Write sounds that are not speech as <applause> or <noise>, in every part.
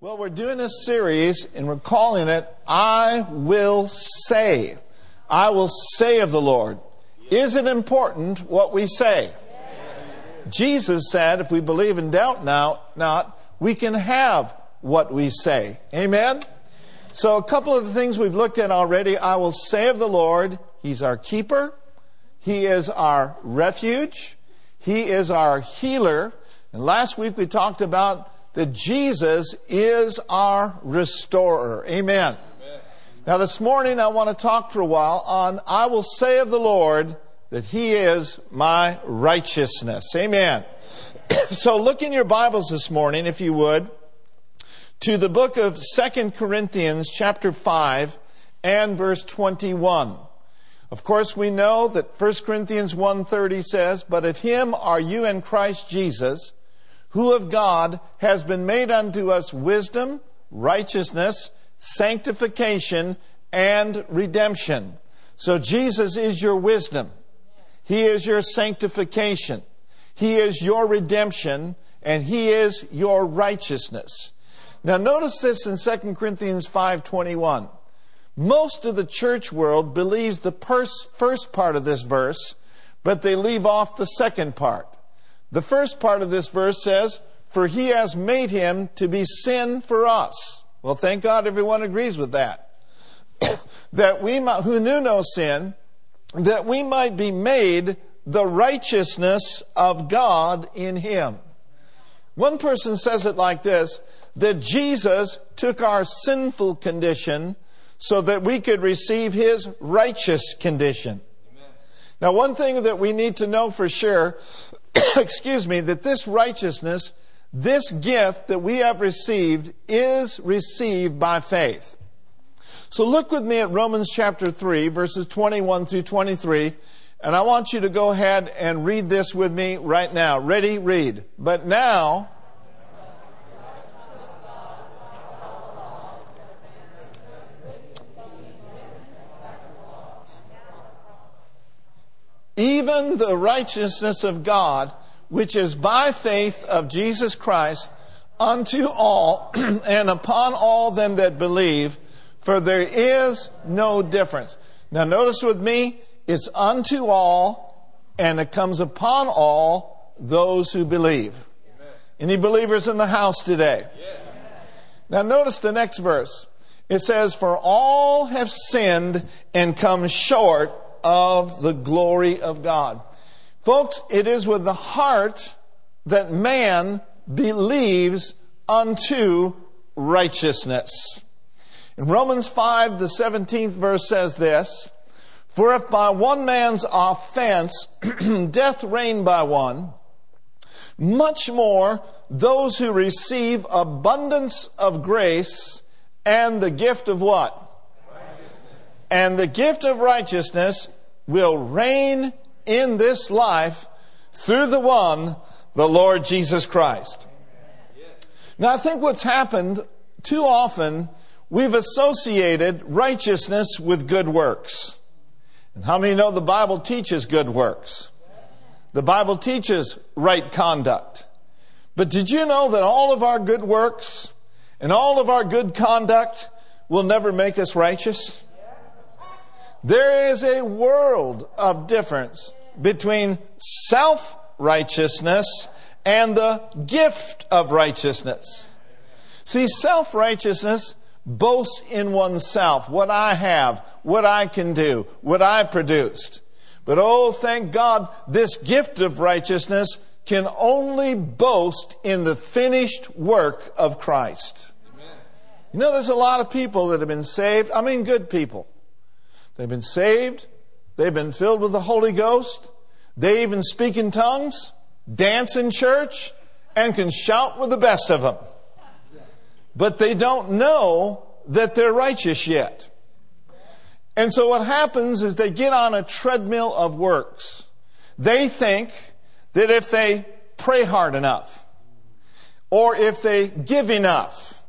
Well, we're doing a series and we're calling it I Will Say. I will say of the Lord. Is it important what we say? Jesus said, if we believe and doubt now, not, we can have what we say. Amen? So a couple of the things we've looked at already. I will say of the Lord, He's our keeper. He is our refuge. He is our healer. And last week we talked about that Jesus is our restorer. Amen. Amen. Now, this morning I want to talk for a while on I will say of the Lord that He is my righteousness. Amen. <coughs> so, look in your Bibles this morning, if you would, to the book of Second Corinthians, chapter 5, and verse 21. Of course, we know that 1 Corinthians 1.30 says, But of him are you in Christ Jesus, who of God has been made unto us wisdom, righteousness, sanctification, and redemption. So Jesus is your wisdom. He is your sanctification. He is your redemption, and He is your righteousness. Now notice this in 2 Corinthians 5:21. Most of the church world believes the first part of this verse, but they leave off the second part. The first part of this verse says, For he has made him to be sin for us. Well, thank God everyone agrees with that. <coughs> that we might, who knew no sin, that we might be made the righteousness of God in him. One person says it like this that Jesus took our sinful condition so that we could receive his righteous condition. Amen. Now, one thing that we need to know for sure <coughs> excuse me, that this righteousness, this gift that we have received is received by faith. So look with me at Romans chapter 3, verses 21 through 23, and I want you to go ahead and read this with me right now. Ready? Read. But now, even the righteousness of God, which is by faith of Jesus Christ, unto all <clears throat> and upon all them that believe, for there is no difference. Now notice with me, it's unto all and it comes upon all those who believe. Amen. Any believers in the house today? Yes. Now notice the next verse. It says, For all have sinned and come short of the glory of God. Folks, it is with the heart that man believes unto righteousness. In Romans 5, the 17th verse says this, For if by one man's offense <clears throat> death reigned by one, much more those who receive abundance of grace and the gift of what? And the gift of righteousness will reign in this life through the one, the Lord Jesus Christ. Now, I think what's happened too often, we've associated righteousness with good works. And how many know the Bible teaches good works? The Bible teaches right conduct. But did you know that all of our good works and all of our good conduct will never make us righteous? There is a world of difference between self righteousness and the gift of righteousness. See, self righteousness boasts in oneself what I have, what I can do, what I produced. But oh, thank God, this gift of righteousness can only boast in the finished work of Christ. Amen. You know, there's a lot of people that have been saved. I mean, good people They've been saved. They've been filled with the Holy Ghost. They even speak in tongues, dance in church, and can shout with the best of them. But they don't know that they're righteous yet. And so what happens is they get on a treadmill of works. They think that if they pray hard enough, or if they give enough,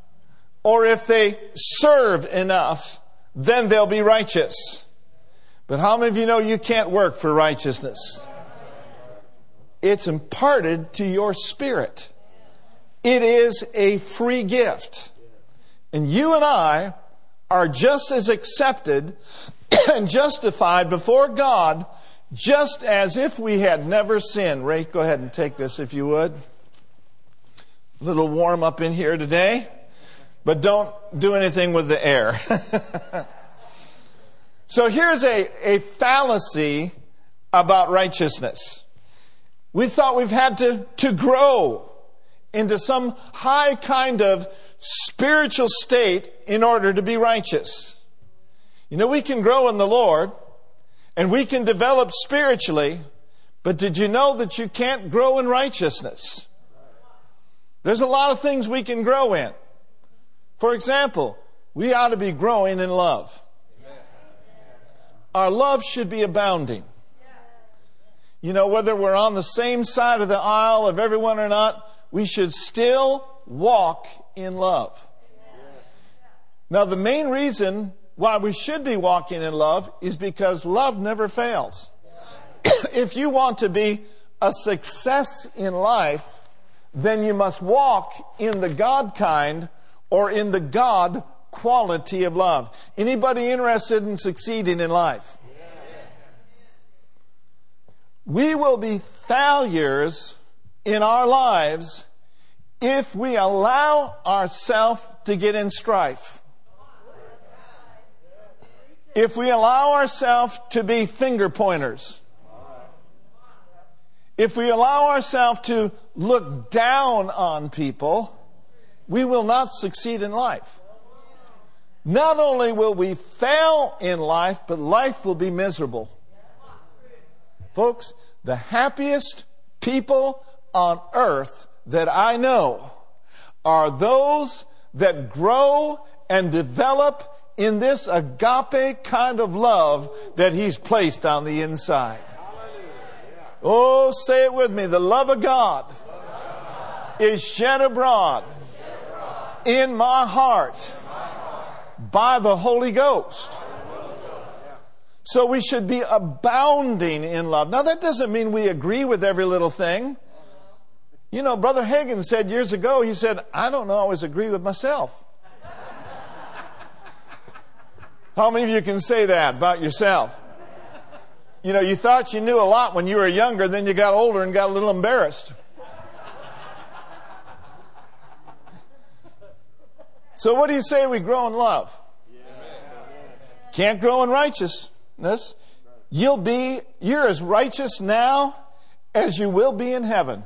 or if they serve enough, then they'll be righteous. But how many of you know you can't work for righteousness? It's imparted to your spirit. It is a free gift. And you and I are just as accepted <clears throat> and justified before God just as if we had never sinned. Ray, go ahead and take this if you would. A little warm up in here today, but don't do anything with the air. <laughs> so here's a, a fallacy about righteousness. We thought we've had to, to grow into some high kind of spiritual state in order to be righteous. You know, we can grow in the Lord and we can develop spiritually, but did you know that you can't grow in righteousness? There's a lot of things we can grow in. For example, we ought to be growing in love. Our love should be abounding. You know, whether we're on the same side of the aisle of everyone or not, we should still walk in love. Now, the main reason why we should be walking in love is because love never fails. <coughs> if you want to be a success in life, then you must walk in the God kind or in the God quality of love. Anybody interested in succeeding in life? We will be failures in our lives if we allow ourselves to get in strife if we allow ourselves to be finger pointers, if we allow ourselves to look down on people, we will not succeed in life. Not only will we fail in life, but life will be miserable. Folks, the happiest people on earth that I know are those that grow and develop in this agape kind of love that He's placed on the inside. Oh, say it with me. The love of God is shed abroad in my heart by the Holy Ghost. So we should be abounding in love. Now that doesn't mean we agree with every little thing. You know, Brother Hagin said years ago, he said, I don't always agree with myself. How many of you can say that about yourself? You know, you thought you knew a lot when you were younger, then you got older and got a little embarrassed. So, what do you say we grow in love? Can't grow in righteousness. You'll be, you're as righteous now as you will be in heaven.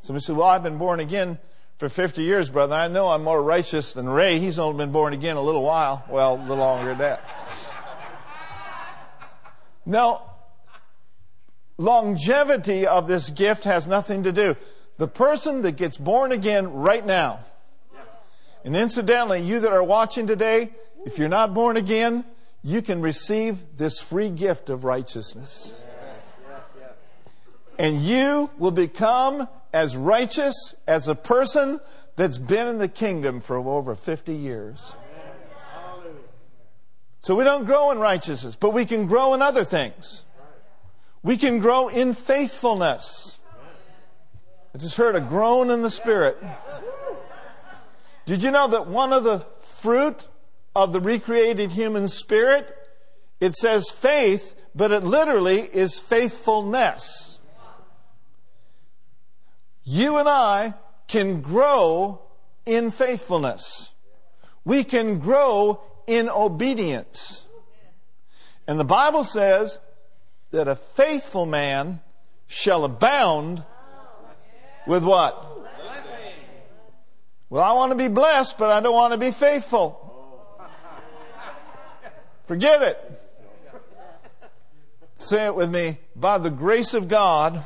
Somebody said, Well, I've been born again for 50 years, brother. I know I'm more righteous than Ray. He's only been born again a little while. Well, a little longer than that. <laughs> Now, longevity of this gift has nothing to do. The person that gets born again right now, and incidentally, you that are watching today, if you're not born again, you can receive this free gift of righteousness. And you will become as righteous as a person that's been in the kingdom for over 50 years. So we don't grow in righteousness, but we can grow in other things. We can grow in faithfulness. I just heard a groan in the spirit. Did you know that one of the fruit of the recreated human spirit, it says faith, but it literally is faithfulness you and I can grow in faithfulness. We can grow in obedience. And the Bible says that a faithful man shall abound with what? Well, I want to be blessed, but I don't want to be faithful. Forget it. Say it with me. By the grace of God,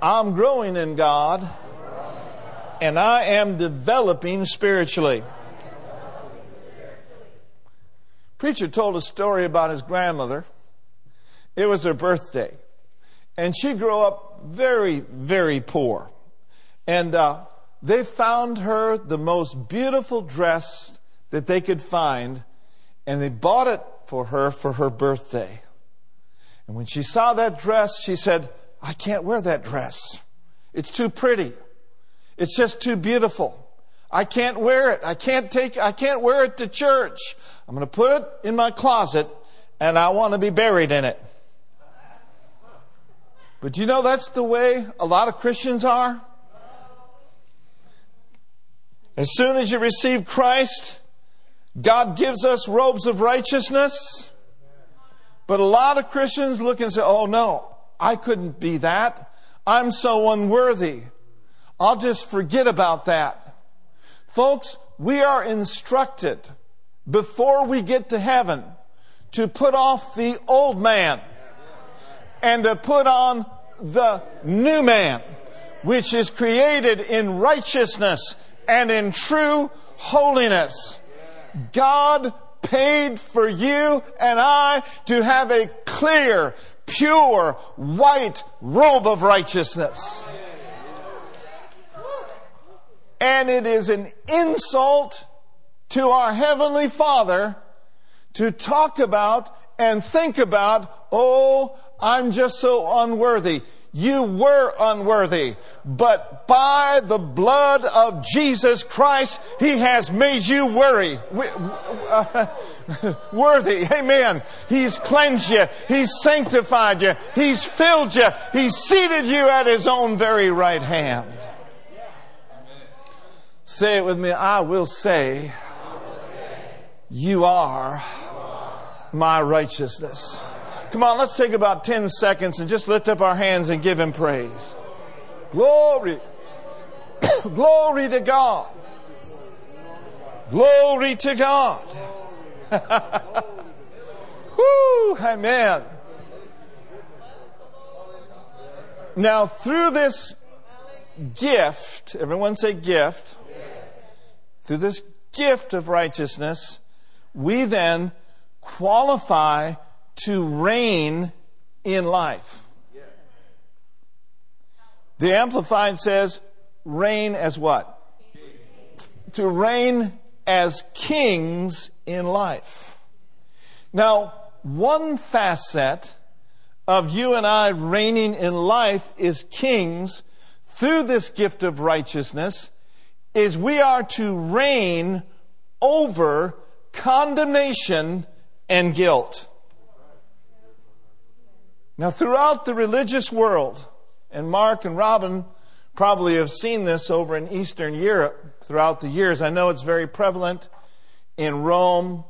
I'm growing in God and I am developing spiritually. Preacher told a story about his grandmother. It was her birthday. And she grew up very, very poor. And uh, they found her the most beautiful dress that they could find, and they bought it for her for her birthday. And when she saw that dress, she said, I can't wear that dress. It's too pretty. It's just too beautiful. I can't wear it. I can't take, I can't wear it to church. I'm going to put it in my closet and I want to be buried in it. But you know that's the way a lot of Christians are? As soon as you receive Christ, God gives us robes of righteousness. But a lot of Christians look and say, oh no, I couldn't be that. I'm so unworthy. I'll just forget about that. Folks, we are instructed before we get to heaven to put off the old man and to put on the new man, which is created in righteousness and in true holiness. God paid for you and I to have a clear, pure, white robe of righteousness. And it is an insult to our Heavenly Father to talk about and think about, oh, I'm just so unworthy. You were unworthy, but by the blood of Jesus Christ, He has made you worry, uh, <laughs> worthy. Amen. He's cleansed you. He's sanctified you. He's filled you. He's seated you at His own very right hand. Say it with me. I will say, you are my righteousness. Come on, let's take about 10 seconds and just lift up our hands and give Him praise. Glory. <coughs> Glory to God. Glory to God. <laughs> Woo, amen. Now, through this gift, everyone say gift, through this gift of righteousness, we then qualify to reign in life. The Amplified says, reign as what? To reign as kings in life. Now, one facet of you and I reigning in life is kings through this gift of righteousness is we are to reign over condemnation and guilt. Now, throughout the religious world, and Mark and Robin probably have seen this over in Eastern Europe throughout the years. I know it's very prevalent in Rome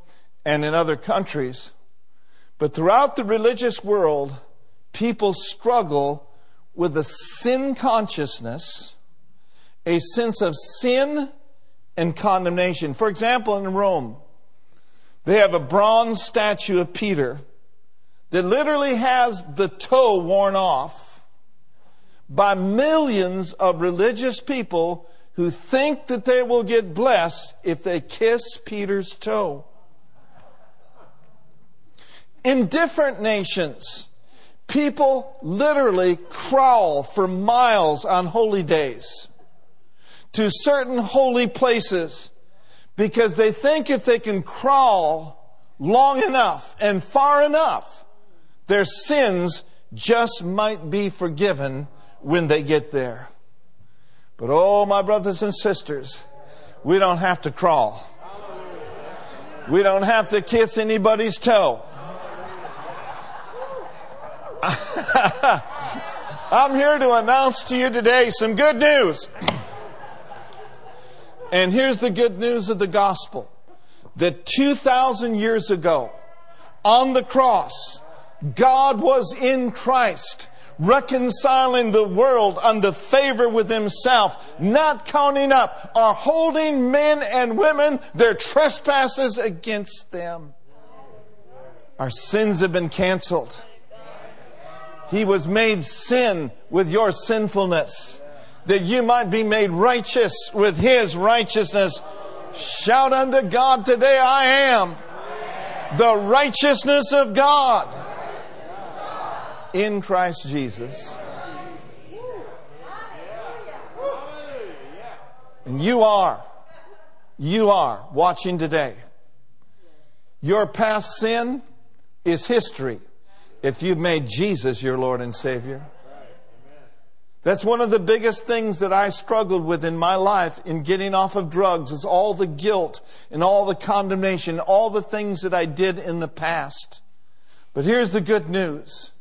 and in other countries. But throughout the religious world, people struggle with a sin consciousness, a sense of sin and condemnation. For example, in Rome, they have a bronze statue of Peter that literally has the toe worn off by millions of religious people who think that they will get blessed if they kiss Peter's toe. In different nations, people literally crawl for miles on holy days to certain holy places because they think if they can crawl long enough and far enough, their sins just might be forgiven when they get there. But oh, my brothers and sisters, we don't have to crawl. We don't have to kiss anybody's toe. <laughs> I'm here to announce to you today some good news. And here's the good news of the gospel that 2,000 years ago, on the cross, God was in Christ, reconciling the world under favor with Himself, not counting up or holding men and women their trespasses against them. Our sins have been canceled. He was made sin with your sinfulness, that you might be made righteous with His righteousness. Shout unto God today, I am the righteousness of God in Christ Jesus. And you are, you are watching today. Your past sin is history if you've made Jesus your Lord and Savior. That's one of the biggest things that I struggled with in my life in getting off of drugs is all the guilt and all the condemnation, all the things that I did in the past. But here's the good news.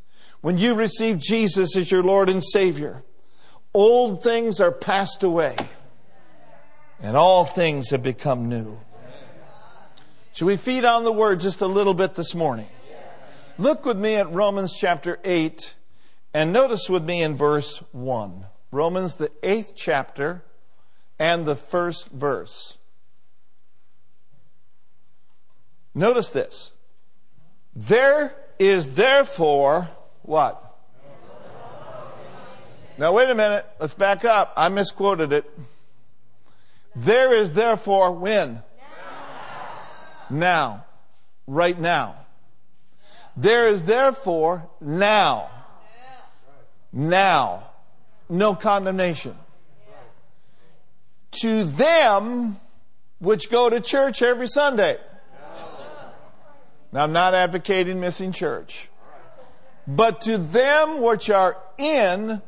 When you receive Jesus as your Lord and Savior, old things are passed away and all things have become new. Should we feed on the word just a little bit this morning? Look with me at Romans chapter 8 and notice with me in verse 1. Romans, the eighth chapter and the first verse. Notice this. There is therefore what? Now, wait a minute. Let's back up. I misquoted it. There is therefore when? Now. now. Right now. There is therefore now. Now. No condemnation. To them which go to church every Sunday. Now, I'm not advocating missing church. But to them which are in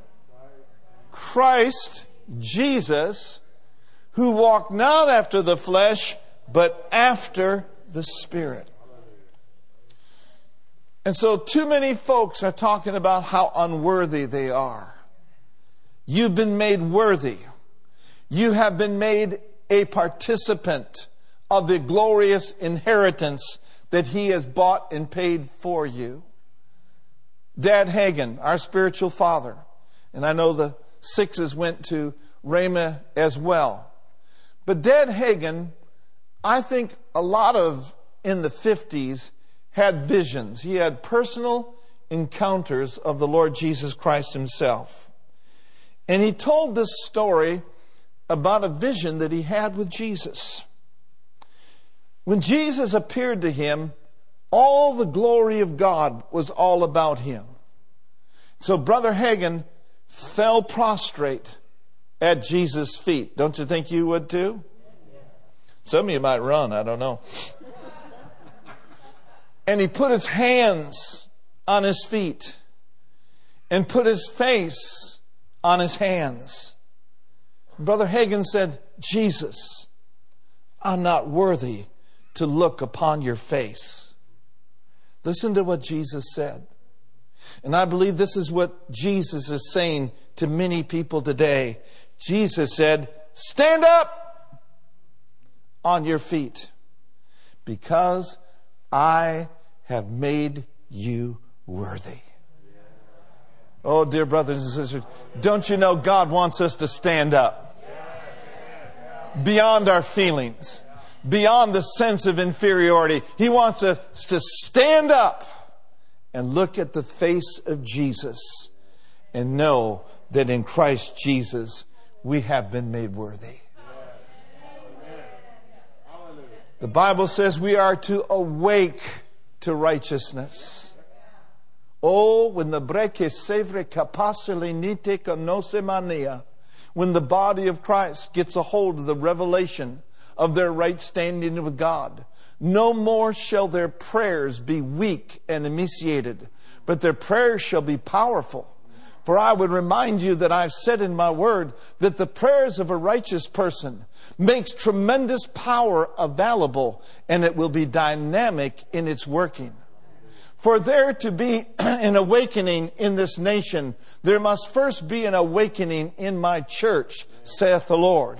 Christ Jesus, who walk not after the flesh, but after the Spirit. And so, too many folks are talking about how unworthy they are. You've been made worthy. You have been made a participant of the glorious inheritance that He has bought and paid for you. Dad Hagin, our spiritual father, and I know the sixes went to Rhema as well. But Dad Hagin, I think a lot of in the 50s had visions. He had personal encounters of the Lord Jesus Christ himself. And he told this story about a vision that he had with Jesus. When Jesus appeared to him, all the glory of God was all about him. So Brother Hagin fell prostrate at Jesus' feet. Don't you think you would too? Some of you might run, I don't know. And he put his hands on his feet and put his face on his hands. Brother Hagin said, Jesus, I'm not worthy to look upon your face. Listen to what Jesus said. And I believe this is what Jesus is saying to many people today. Jesus said, Stand up on your feet because I have made you worthy. Oh, dear brothers and sisters, don't you know God wants us to stand up beyond our feelings, beyond the sense of inferiority? He wants us to stand up and look at the face of Jesus and know that in Christ Jesus we have been made worthy. The Bible says we are to awake to righteousness. Oh, when the breke sevre capacele nite mania, when the body of Christ gets a hold of the revelation of their right standing with God, no more shall their prayers be weak and emaciated, but their prayers shall be powerful. For I would remind you that I've said in my word that the prayers of a righteous person makes tremendous power available and it will be dynamic in its working. For there to be <clears throat> an awakening in this nation, there must first be an awakening in my church, saith the Lord.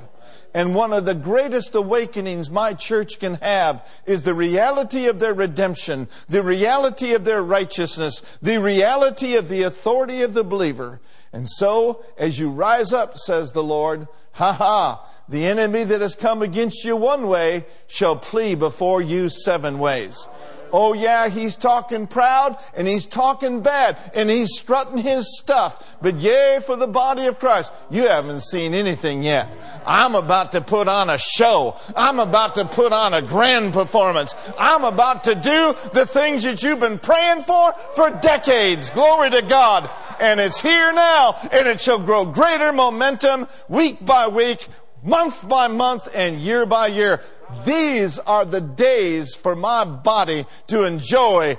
And one of the greatest awakenings my church can have is the reality of their redemption, the reality of their righteousness, the reality of the authority of the believer. And so, as you rise up, says the Lord, ha ha, the enemy that has come against you one way shall flee before you seven ways. Oh yeah, he's talking proud and he's talking bad and he's strutting his stuff. But yea, for the body of Christ, you haven't seen anything yet. I'm about to put on a show. I'm about to put on a grand performance. I'm about to do the things that you've been praying for for decades. Glory to God. And it's here now and it shall grow greater momentum week by week, month by month, and year by year. These are the days for my body to enjoy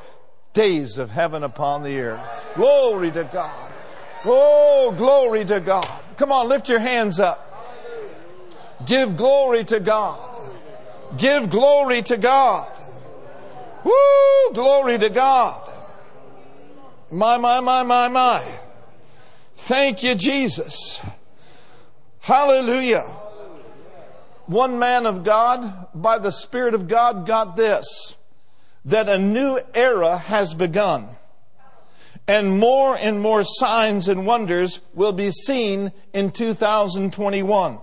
days of heaven upon the earth. Glory to God. Oh, glory to God. Come on, lift your hands up. Give glory to God. Give glory to God. Woo! Glory to God. My, my, my, my, my. Thank you, Jesus. Hallelujah. One man of God, by the Spirit of God, got this that a new era has begun. And more and more signs and wonders will be seen in 2021.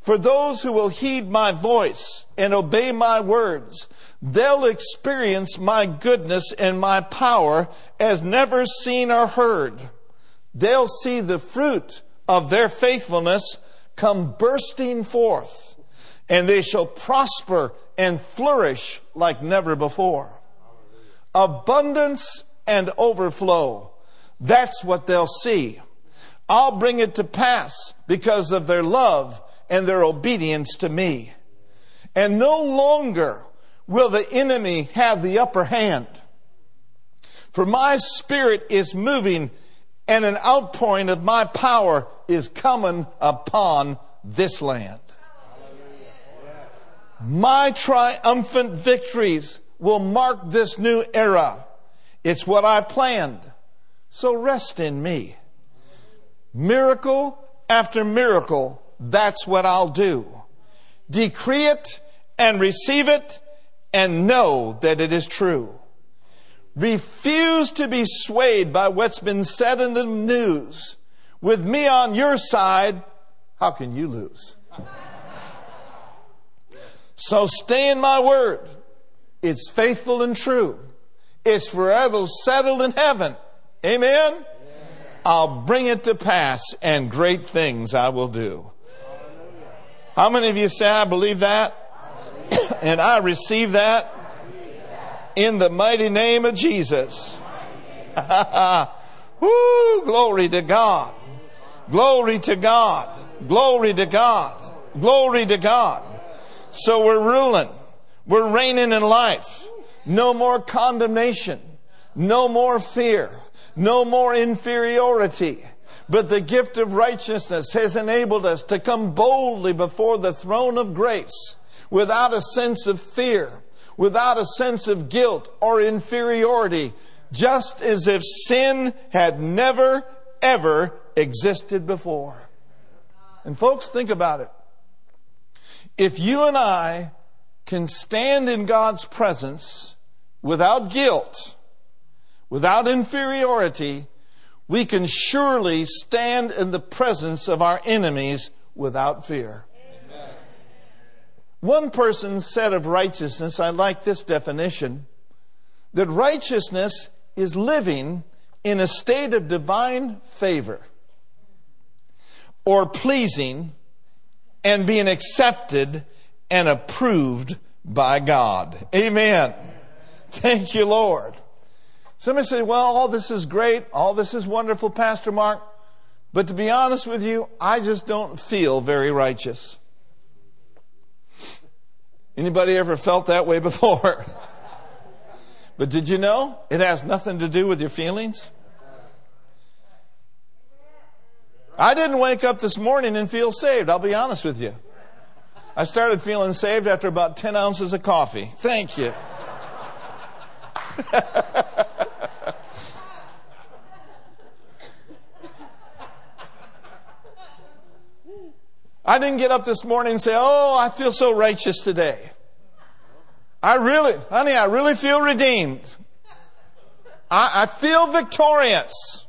For those who will heed my voice and obey my words, they'll experience my goodness and my power as never seen or heard. They'll see the fruit of their faithfulness come bursting forth, and they shall prosper and flourish like never before. Abundance and overflow. That's what they'll see. I'll bring it to pass because of their love and their obedience to me. And no longer will the enemy have the upper hand. For my spirit is moving and an outpouring of my power is coming upon this land. My triumphant victories will mark this new era. It's what I've planned. So rest in me. Miracle after miracle that's what I'll do. Decree it and receive it and know that it is true. Refuse to be swayed by what's been said in the news. With me on your side, how can you lose? So stay in my word. It's faithful and true. It's forever settled in heaven. Amen? I'll bring it to pass and great things I will do. How many of you say, I believe that? <coughs> and I receive that in the mighty name of Jesus. <laughs> Woo, glory to God. Glory to God. Glory to God. Glory to God. So we're ruling. We're reigning in life. No more condemnation. No more fear. No more inferiority. But the gift of righteousness has enabled us to come boldly before the throne of grace without a sense of fear, without a sense of guilt or inferiority, just as if sin had never, ever existed before. And folks, think about it. If you and I can stand in God's presence without guilt, without inferiority, we can surely stand in the presence of our enemies without fear. One person said of righteousness, I like this definition, that righteousness is living in a state of divine favor or pleasing and being accepted and approved by God. Amen. Thank you, Lord. Somebody say, well, all this is great. All this is wonderful, Pastor Mark. But to be honest with you, I just don't feel very righteous. Anybody ever felt that way <laughs> before? but did you know it has nothing to do with your feelings? I didn't wake up this morning and feel saved. I'll be honest with you. I started feeling saved after about 10 ounces of coffee. Thank you. <laughs> I didn't get up this morning and say, Oh, I feel so righteous today. I really, honey, I really feel redeemed. I, I feel victorious.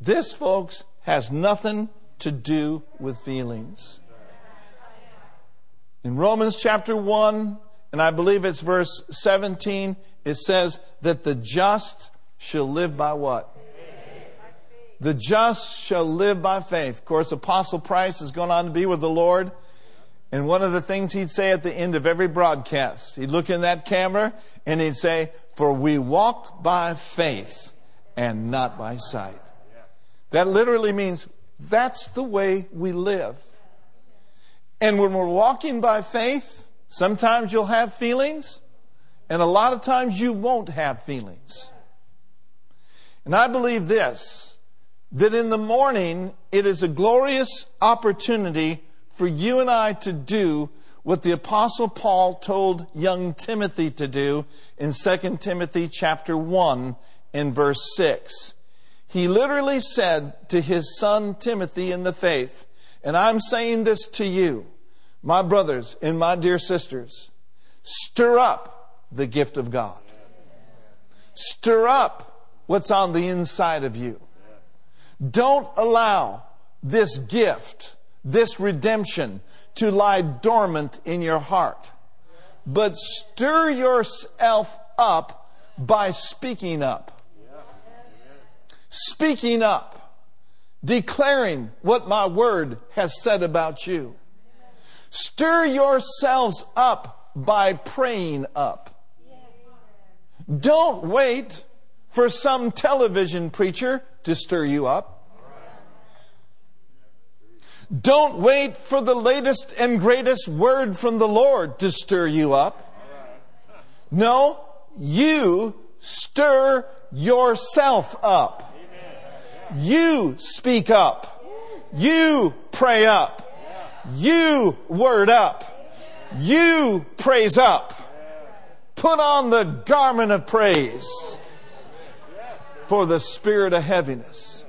This, folks, has nothing to do with feelings. In Romans chapter 1, and I believe it's verse 17, it says that the just shall live by what? The just shall live by faith. Of course, Apostle Price has gone on to be with the Lord. And one of the things he'd say at the end of every broadcast, he'd look in that camera and he'd say, For we walk by faith and not by sight. That literally means that's the way we live. And when we're walking by faith, sometimes you'll have feelings, and a lot of times you won't have feelings. And I believe this that in the morning it is a glorious opportunity for you and I to do what the apostle Paul told young Timothy to do in 2 Timothy chapter 1 in verse 6. He literally said to his son Timothy in the faith, and I'm saying this to you, my brothers and my dear sisters, stir up the gift of God. Stir up what's on the inside of you. Don't allow this gift, this redemption, to lie dormant in your heart. But stir yourself up by speaking up. Speaking up. Declaring what my word has said about you. Stir yourselves up by praying up. Don't wait for some television preacher to stir you up. Don't wait for the latest and greatest word from the Lord to stir you up. No, you stir yourself up. You speak up. You pray up. You word up. You praise up. Put on the garment of praise for the spirit of heaviness.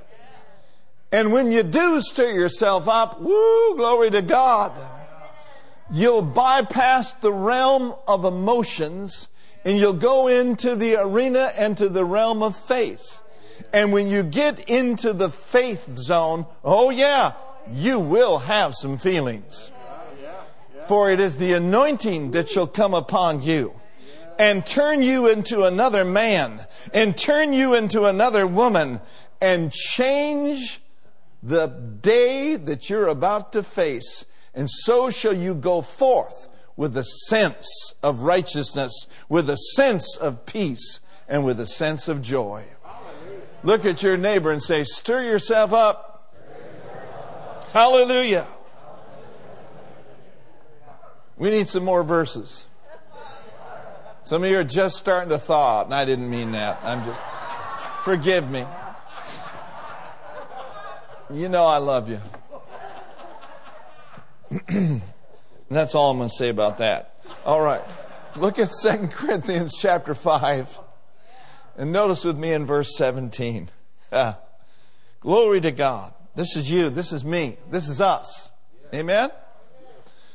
And when you do stir yourself up, woo, glory to God, you'll bypass the realm of emotions and you'll go into the arena and to the realm of faith. And when you get into the faith zone, oh yeah, you will have some feelings. For it is the anointing that shall come upon you and turn you into another man and turn you into another woman and change the day that you're about to face, and so shall you go forth with a sense of righteousness, with a sense of peace, and with a sense of joy. Look at your neighbor and say, Stir yourself up. Hallelujah. We need some more verses. Some of you are just starting to thaw, out, and I didn't mean that. I'm just, forgive me. You know I love you. <clears throat> and that's all I'm going to say about that. All right. Look at 2 <laughs> Corinthians chapter 5. And notice with me in verse 17. Ah, <laughs> glory to God. This is you. This is me. This is us. Amen?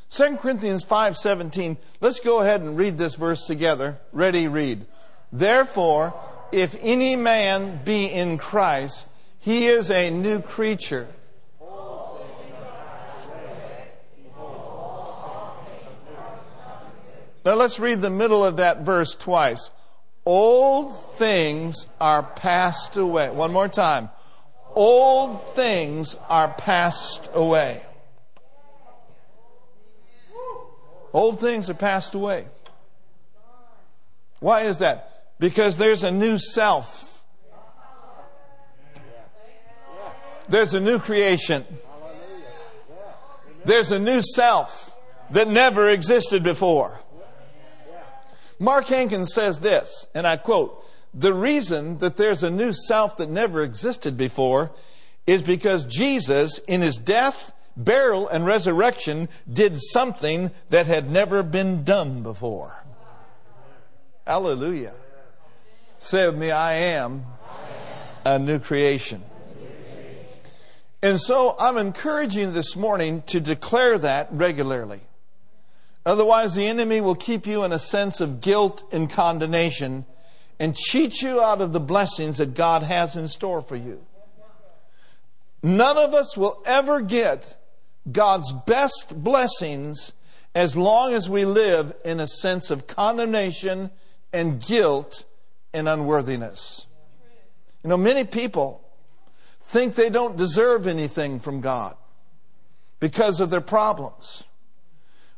2 Corinthians 5:17. Let's go ahead and read this verse together. Ready, read. Therefore, if any man be in Christ, he is a new creature. Now let's read the middle of that verse twice. Old things are passed away. One more time. Old things are passed away. Old things are passed away. Why is that? Because there's a new self There's a new creation. There's a new self that never existed before. Mark Hankins says this, and I quote, the reason that there's a new self that never existed before is because Jesus, in his death, burial, and resurrection, did something that had never been done before. Hallelujah. Say with me, I am a new creation. And so I'm encouraging this morning to declare that regularly. Otherwise, the enemy will keep you in a sense of guilt and condemnation and cheat you out of the blessings that God has in store for you. None of us will ever get God's best blessings as long as we live in a sense of condemnation and guilt and unworthiness. You know, many people think they don't deserve anything from God because of their problems,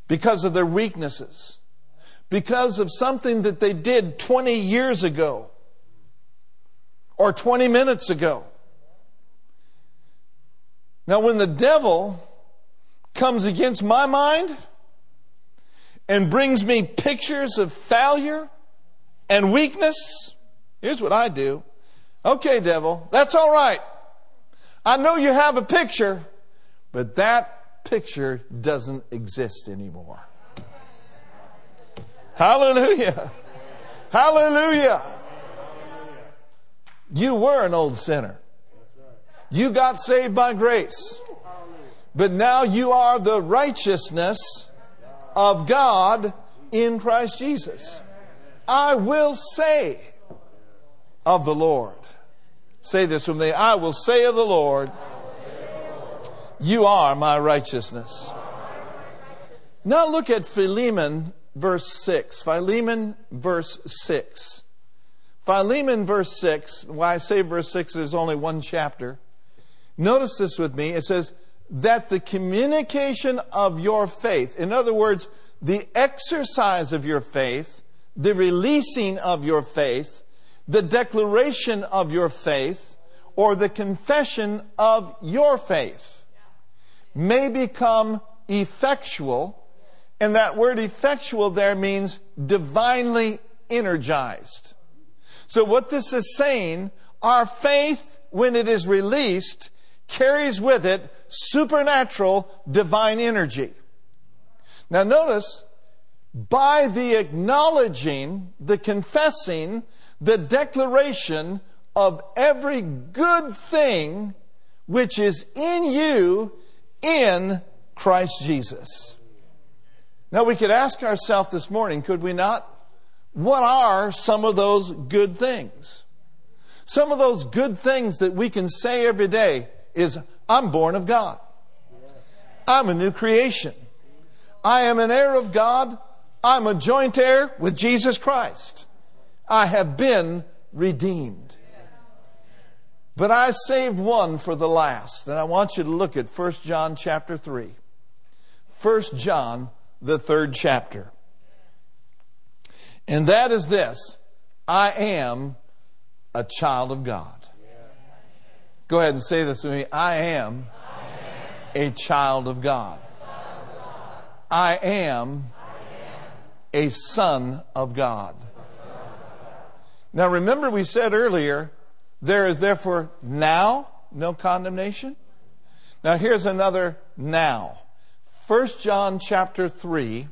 because of their weaknesses, because of something that they did 20 years ago or 20 minutes ago. Now, when the devil comes against my mind and brings me pictures of failure and weakness, here's what I do. Okay, devil, that's all right. I know you have a picture, but that picture doesn't exist anymore. Hallelujah. Hallelujah. You were an old sinner. You got saved by grace. But now you are the righteousness of God in Christ Jesus. I will say of the Lord. Say this with me. I will say of the Lord, You are my righteousness. Now look at Philemon verse 6. Philemon verse 6. Philemon verse 6. Why I say verse 6 is only one chapter. Notice this with me. It says, that the communication of your faith, in other words, the exercise of your faith, the releasing of your faith, the declaration of your faith, or the confession of your faith may become effectual. And that word effectual there means divinely energized. So what this is saying, our faith, when it is released, carries with it supernatural divine energy. Now notice, by the acknowledging, the confessing, the declaration of every good thing which is in you in Christ Jesus. Now we could ask ourselves this morning, could we not? What are some of those good things? Some of those good things that we can say every day is I'm born of God. I'm a new creation. I am an heir of God. I'm a joint heir with Jesus Christ. I have been redeemed. But I saved one for the last, and I want you to look at 1 John chapter 3. 1 John, the third chapter. And that is this I am a child of God. Go ahead and say this with me. I am, a child of God. I am, a son of God. Now remember we said earlier, there is therefore now no condemnation. Now here's another now. 1 John chapter 3,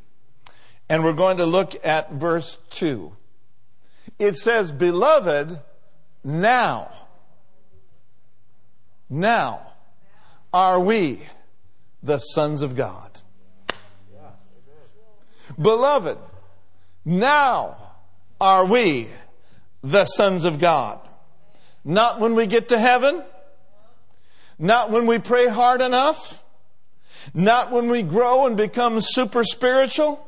and we're going to look at verse 2. It says, Beloved, now now are we the sons of God. Beloved, now are we the sons of God. Not when we get to heaven, not when we pray hard enough, not when we grow and become super spiritual.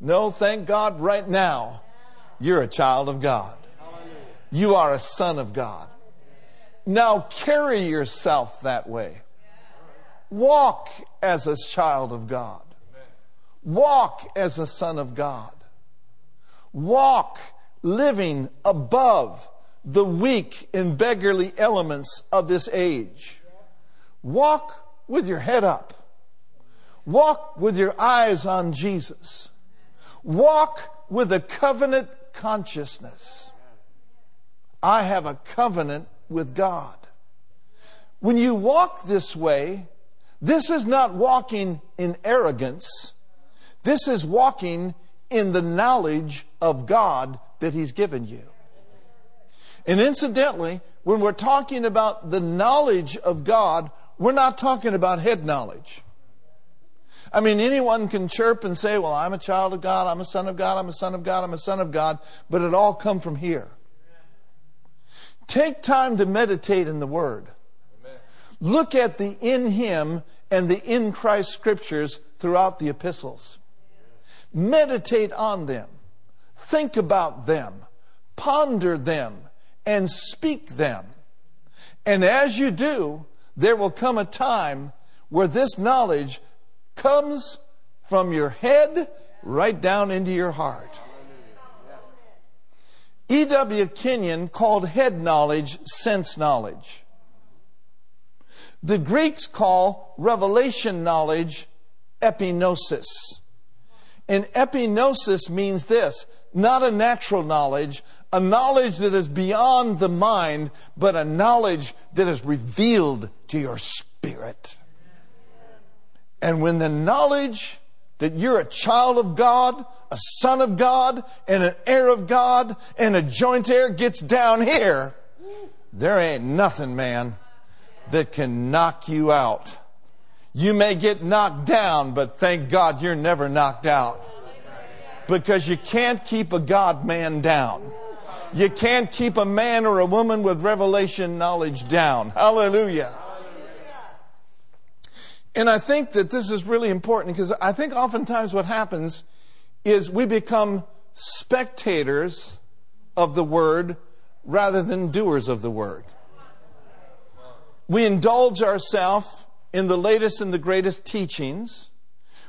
No, thank God right now, you're a child of God. You are a son of God. Now carry yourself that way. Walk as a child of God. Walk as a son of God. Walk living above the weak and beggarly elements of this age. Walk with your head up. Walk with your eyes on Jesus. Walk with a covenant consciousness. I have a covenant with God. When you walk this way, this is not walking in arrogance. This is walking in the knowledge of God that He's given you. And incidentally, when we're talking about the knowledge of God, we're not talking about head knowledge. I mean, anyone can chirp and say, well, I'm a child of God, I'm a son of God, I'm a son of God, I'm a son of God, but it all come from here. Take time to meditate in the Word. Amen. Look at the in Him and the in Christ scriptures throughout the epistles. Meditate on them. Think about them. Ponder them and speak them. And as you do, there will come a time where this knowledge comes from your head right down into your heart. E.W. Kenyon called head knowledge sense knowledge. The Greeks call revelation knowledge epignosis. And epignosis means this not a natural knowledge, a knowledge that is beyond the mind, but a knowledge that is revealed to your spirit. And when the knowledge that you're a child of God, a son of God, and an heir of God, and a joint heir gets down here, there ain't nothing, man, that can knock you out. You may get knocked down, but thank God you're never knocked out. Because you can't keep a God man down. You can't keep a man or a woman with revelation knowledge down. Hallelujah. And I think that this is really important because I think oftentimes what happens is we become spectators of the word rather than doers of the word. We indulge ourselves in the latest and the greatest teachings.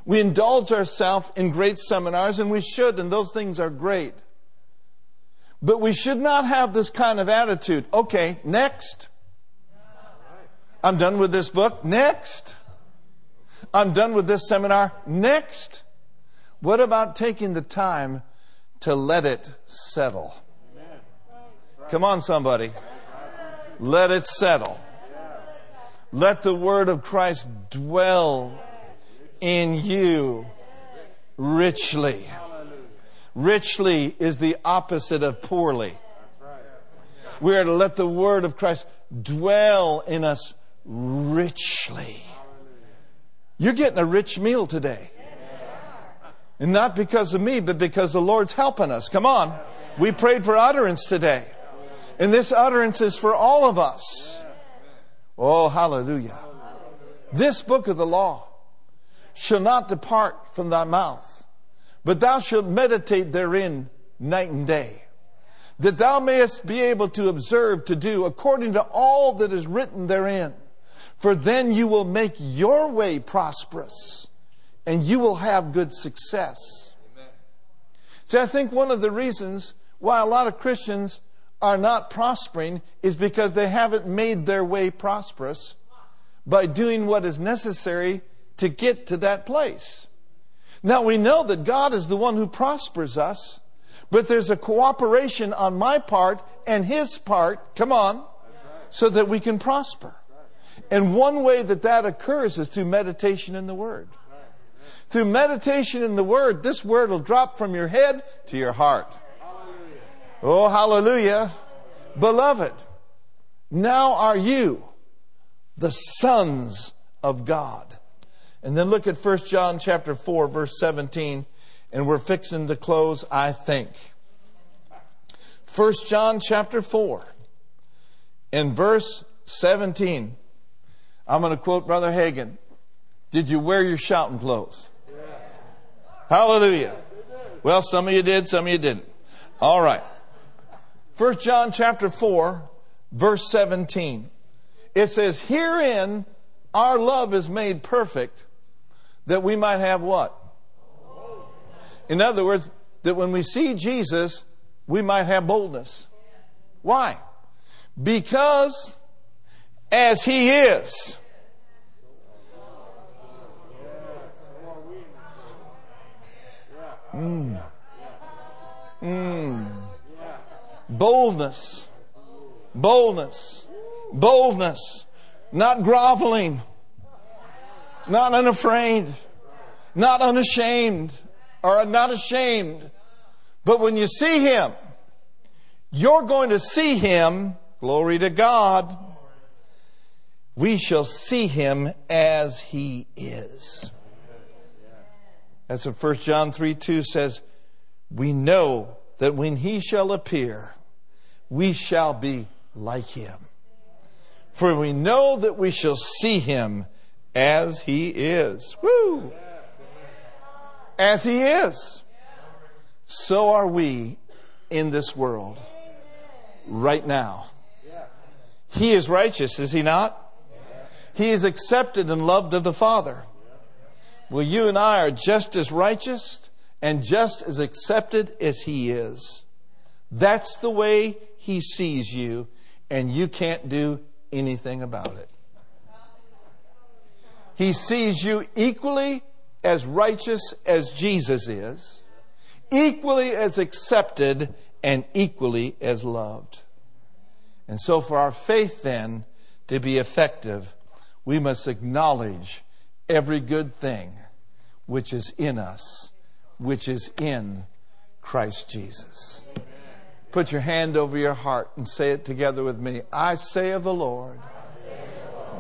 We indulge ourselves in great seminars, and we should, and those things are great. But we should not have this kind of attitude. Okay, next. I'm done with this book. Next. I'm done with this seminar. Next. What about taking the time to let it settle? Come on, somebody. Let it settle. Let the word of Christ dwell in you richly. Richly is the opposite of poorly. We are to let the word of Christ dwell in us richly. You're getting a rich meal today. And not because of me, but because the Lord's helping us. Come on. We prayed for utterance today. And this utterance is for all of us. Oh, hallelujah. This book of the law shall not depart from thy mouth, but thou shalt meditate therein night and day, that thou mayest be able to observe to do according to all that is written therein for then you will make your way prosperous and you will have good success. Amen. See, I think one of the reasons why a lot of Christians are not prospering is because they haven't made their way prosperous by doing what is necessary to get to that place. Now we know that God is the one who prospers us, but there's a cooperation on my part and His part, come on, so that we can prosper. And one way that that occurs is through meditation in the Word. Through meditation in the Word, this Word will drop from your head to your heart. Oh, hallelujah. Beloved, now are you the sons of God. And then look at 1 John chapter 4 verse 17 and we're fixing to close, I think. 1 John chapter 4 in verse 17 I'm going to quote Brother Hagin. Did you wear your shouting clothes? Yeah. Hallelujah. Well, some of you did, some of you didn't. All right. First John chapter 4, verse 17. It says, Herein our love is made perfect, that we might have what? In other words, that when we see Jesus, we might have boldness. Why? Because as He is. Mm. Mm. Boldness. Boldness. Boldness. Not groveling. Not unafraid. Not unashamed. Or not ashamed. But when you see Him, you're going to see Him. Glory to God we shall see him as he is. That's what 1 John 3 2 says. We know that when he shall appear, we shall be like him. For we know that we shall see him as he is. Woo! As he is. So are we in this world right now. He is righteous, is he not? He is accepted and loved of the Father. Well, you and I are just as righteous and just as accepted as He is. That's the way He sees you, and you can't do anything about it. He sees you equally as righteous as Jesus is, equally as accepted and equally as loved. And so, for our faith then to be effective, we must acknowledge every good thing which is in us, which is in Christ Jesus. Put your hand over your heart and say it together with me. I say of the Lord,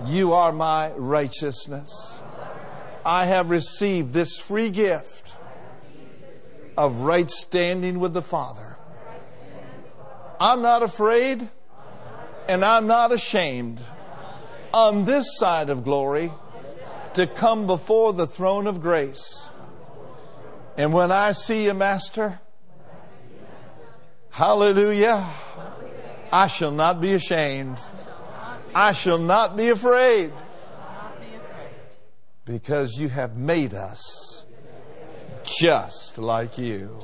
You are my righteousness. I have received this free gift of right standing with the Father. I'm not afraid and I'm not ashamed on this side of glory to come before the throne of grace. And when I see you, Master, hallelujah, I shall not be ashamed. I shall not be afraid because you have made us just like you.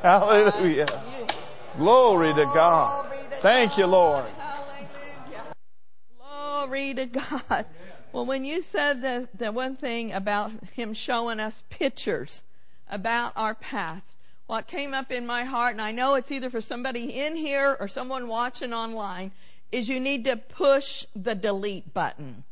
Hallelujah. Glory to God. Thank you, Lord. Glory to God. Well, when you said the, the one thing about Him showing us pictures about our past, what came up in my heart, and I know it's either for somebody in here or someone watching online, is you need to push the delete button.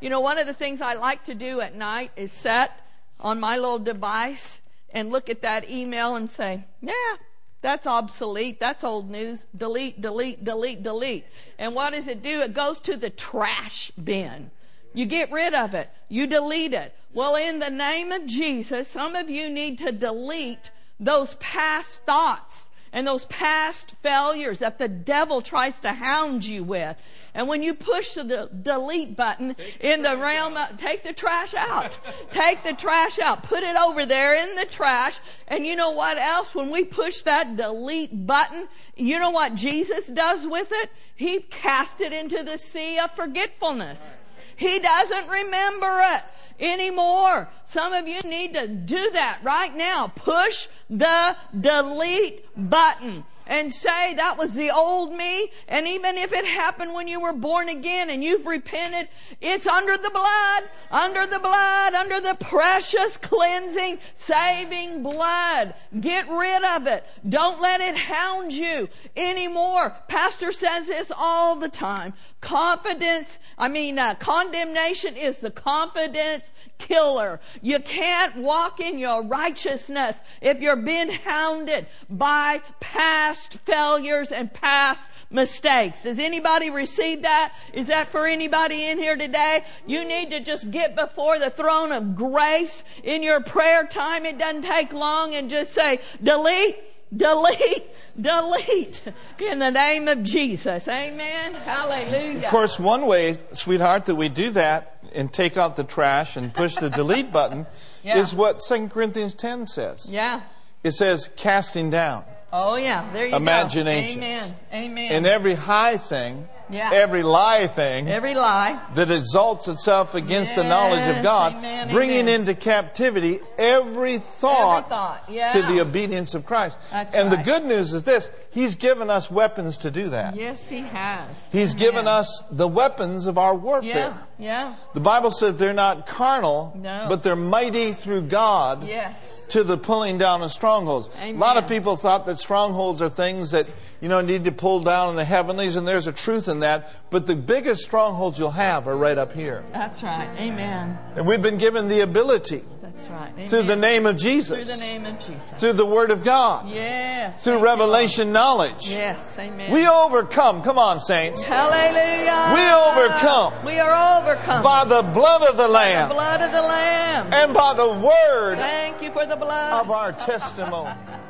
You know, one of the things I like to do at night is set on my little device and look at that email and say, yeah, that's obsolete. That's old news. Delete, delete, delete, delete. And what does it do? It goes to the trash bin. You get rid of it. You delete it. Well, in the name of Jesus, some of you need to delete those past thoughts and those past failures that the devil tries to hound you with. And when you push the delete button in the realm of, take the trash out. take the trash out. Put it over there in the trash. And you know what else? When we push that delete button, you know what Jesus does with it? He casts it into the sea of forgetfulness. He doesn't remember it anymore. Some of you need to do that right now. Push the delete button and say that was the old me. And even if it happened when you were born again and you've repented, it's under the blood, under the blood, under the precious cleansing, saving blood. Get rid of it. Don't let it hound you anymore. Pastor says this all the time. Confidence, I mean, uh, condemnation is the confidence killer. You can't walk in your righteousness if you're being hounded by past failures and past mistakes. Does anybody receive that? Is that for anybody in here today? You need to just get before the throne of grace in your prayer time. It doesn't take long and just say, delete, delete, <laughs> delete in the name of Jesus. Amen. Hallelujah. Of course, one way, sweetheart, that we do that and take out the trash and push the delete <laughs> button yeah. is what 2 Corinthians 10 says. Yeah. It says casting down. Oh yeah, there you imaginations. go. Amen. Amen. And every high thing, yeah. every lie thing, every lie that exalts itself against yes. the knowledge of God, Amen. bringing Amen. into captivity every thought, every thought. Yeah. to the obedience of Christ. That's and right. the good news is this: He's given us weapons to do that. Yes, He has. He's Amen. given us the weapons of our warfare. Yeah. Yeah. The Bible says they're not carnal, no. but they're mighty through God. Yes to the pulling down of strongholds. Amen. A lot of people thought that strongholds are things that, you know, need to pull down in the heavenlies, and there's a truth in that. But the biggest strongholds you'll have are right up here. That's right. Amen. And we've been given the ability. That's right. Amen. Through the name of Jesus. Through the name of Jesus. Through the Word of God. Yes. Through revelation knowledge. Yes. Amen. We overcome. Come on, saints. Hallelujah. We overcome. We are overcome. By the blood of the Lamb. The blood of the Lamb. And by the Word. Thank you for the blood. Of our testimony. <laughs>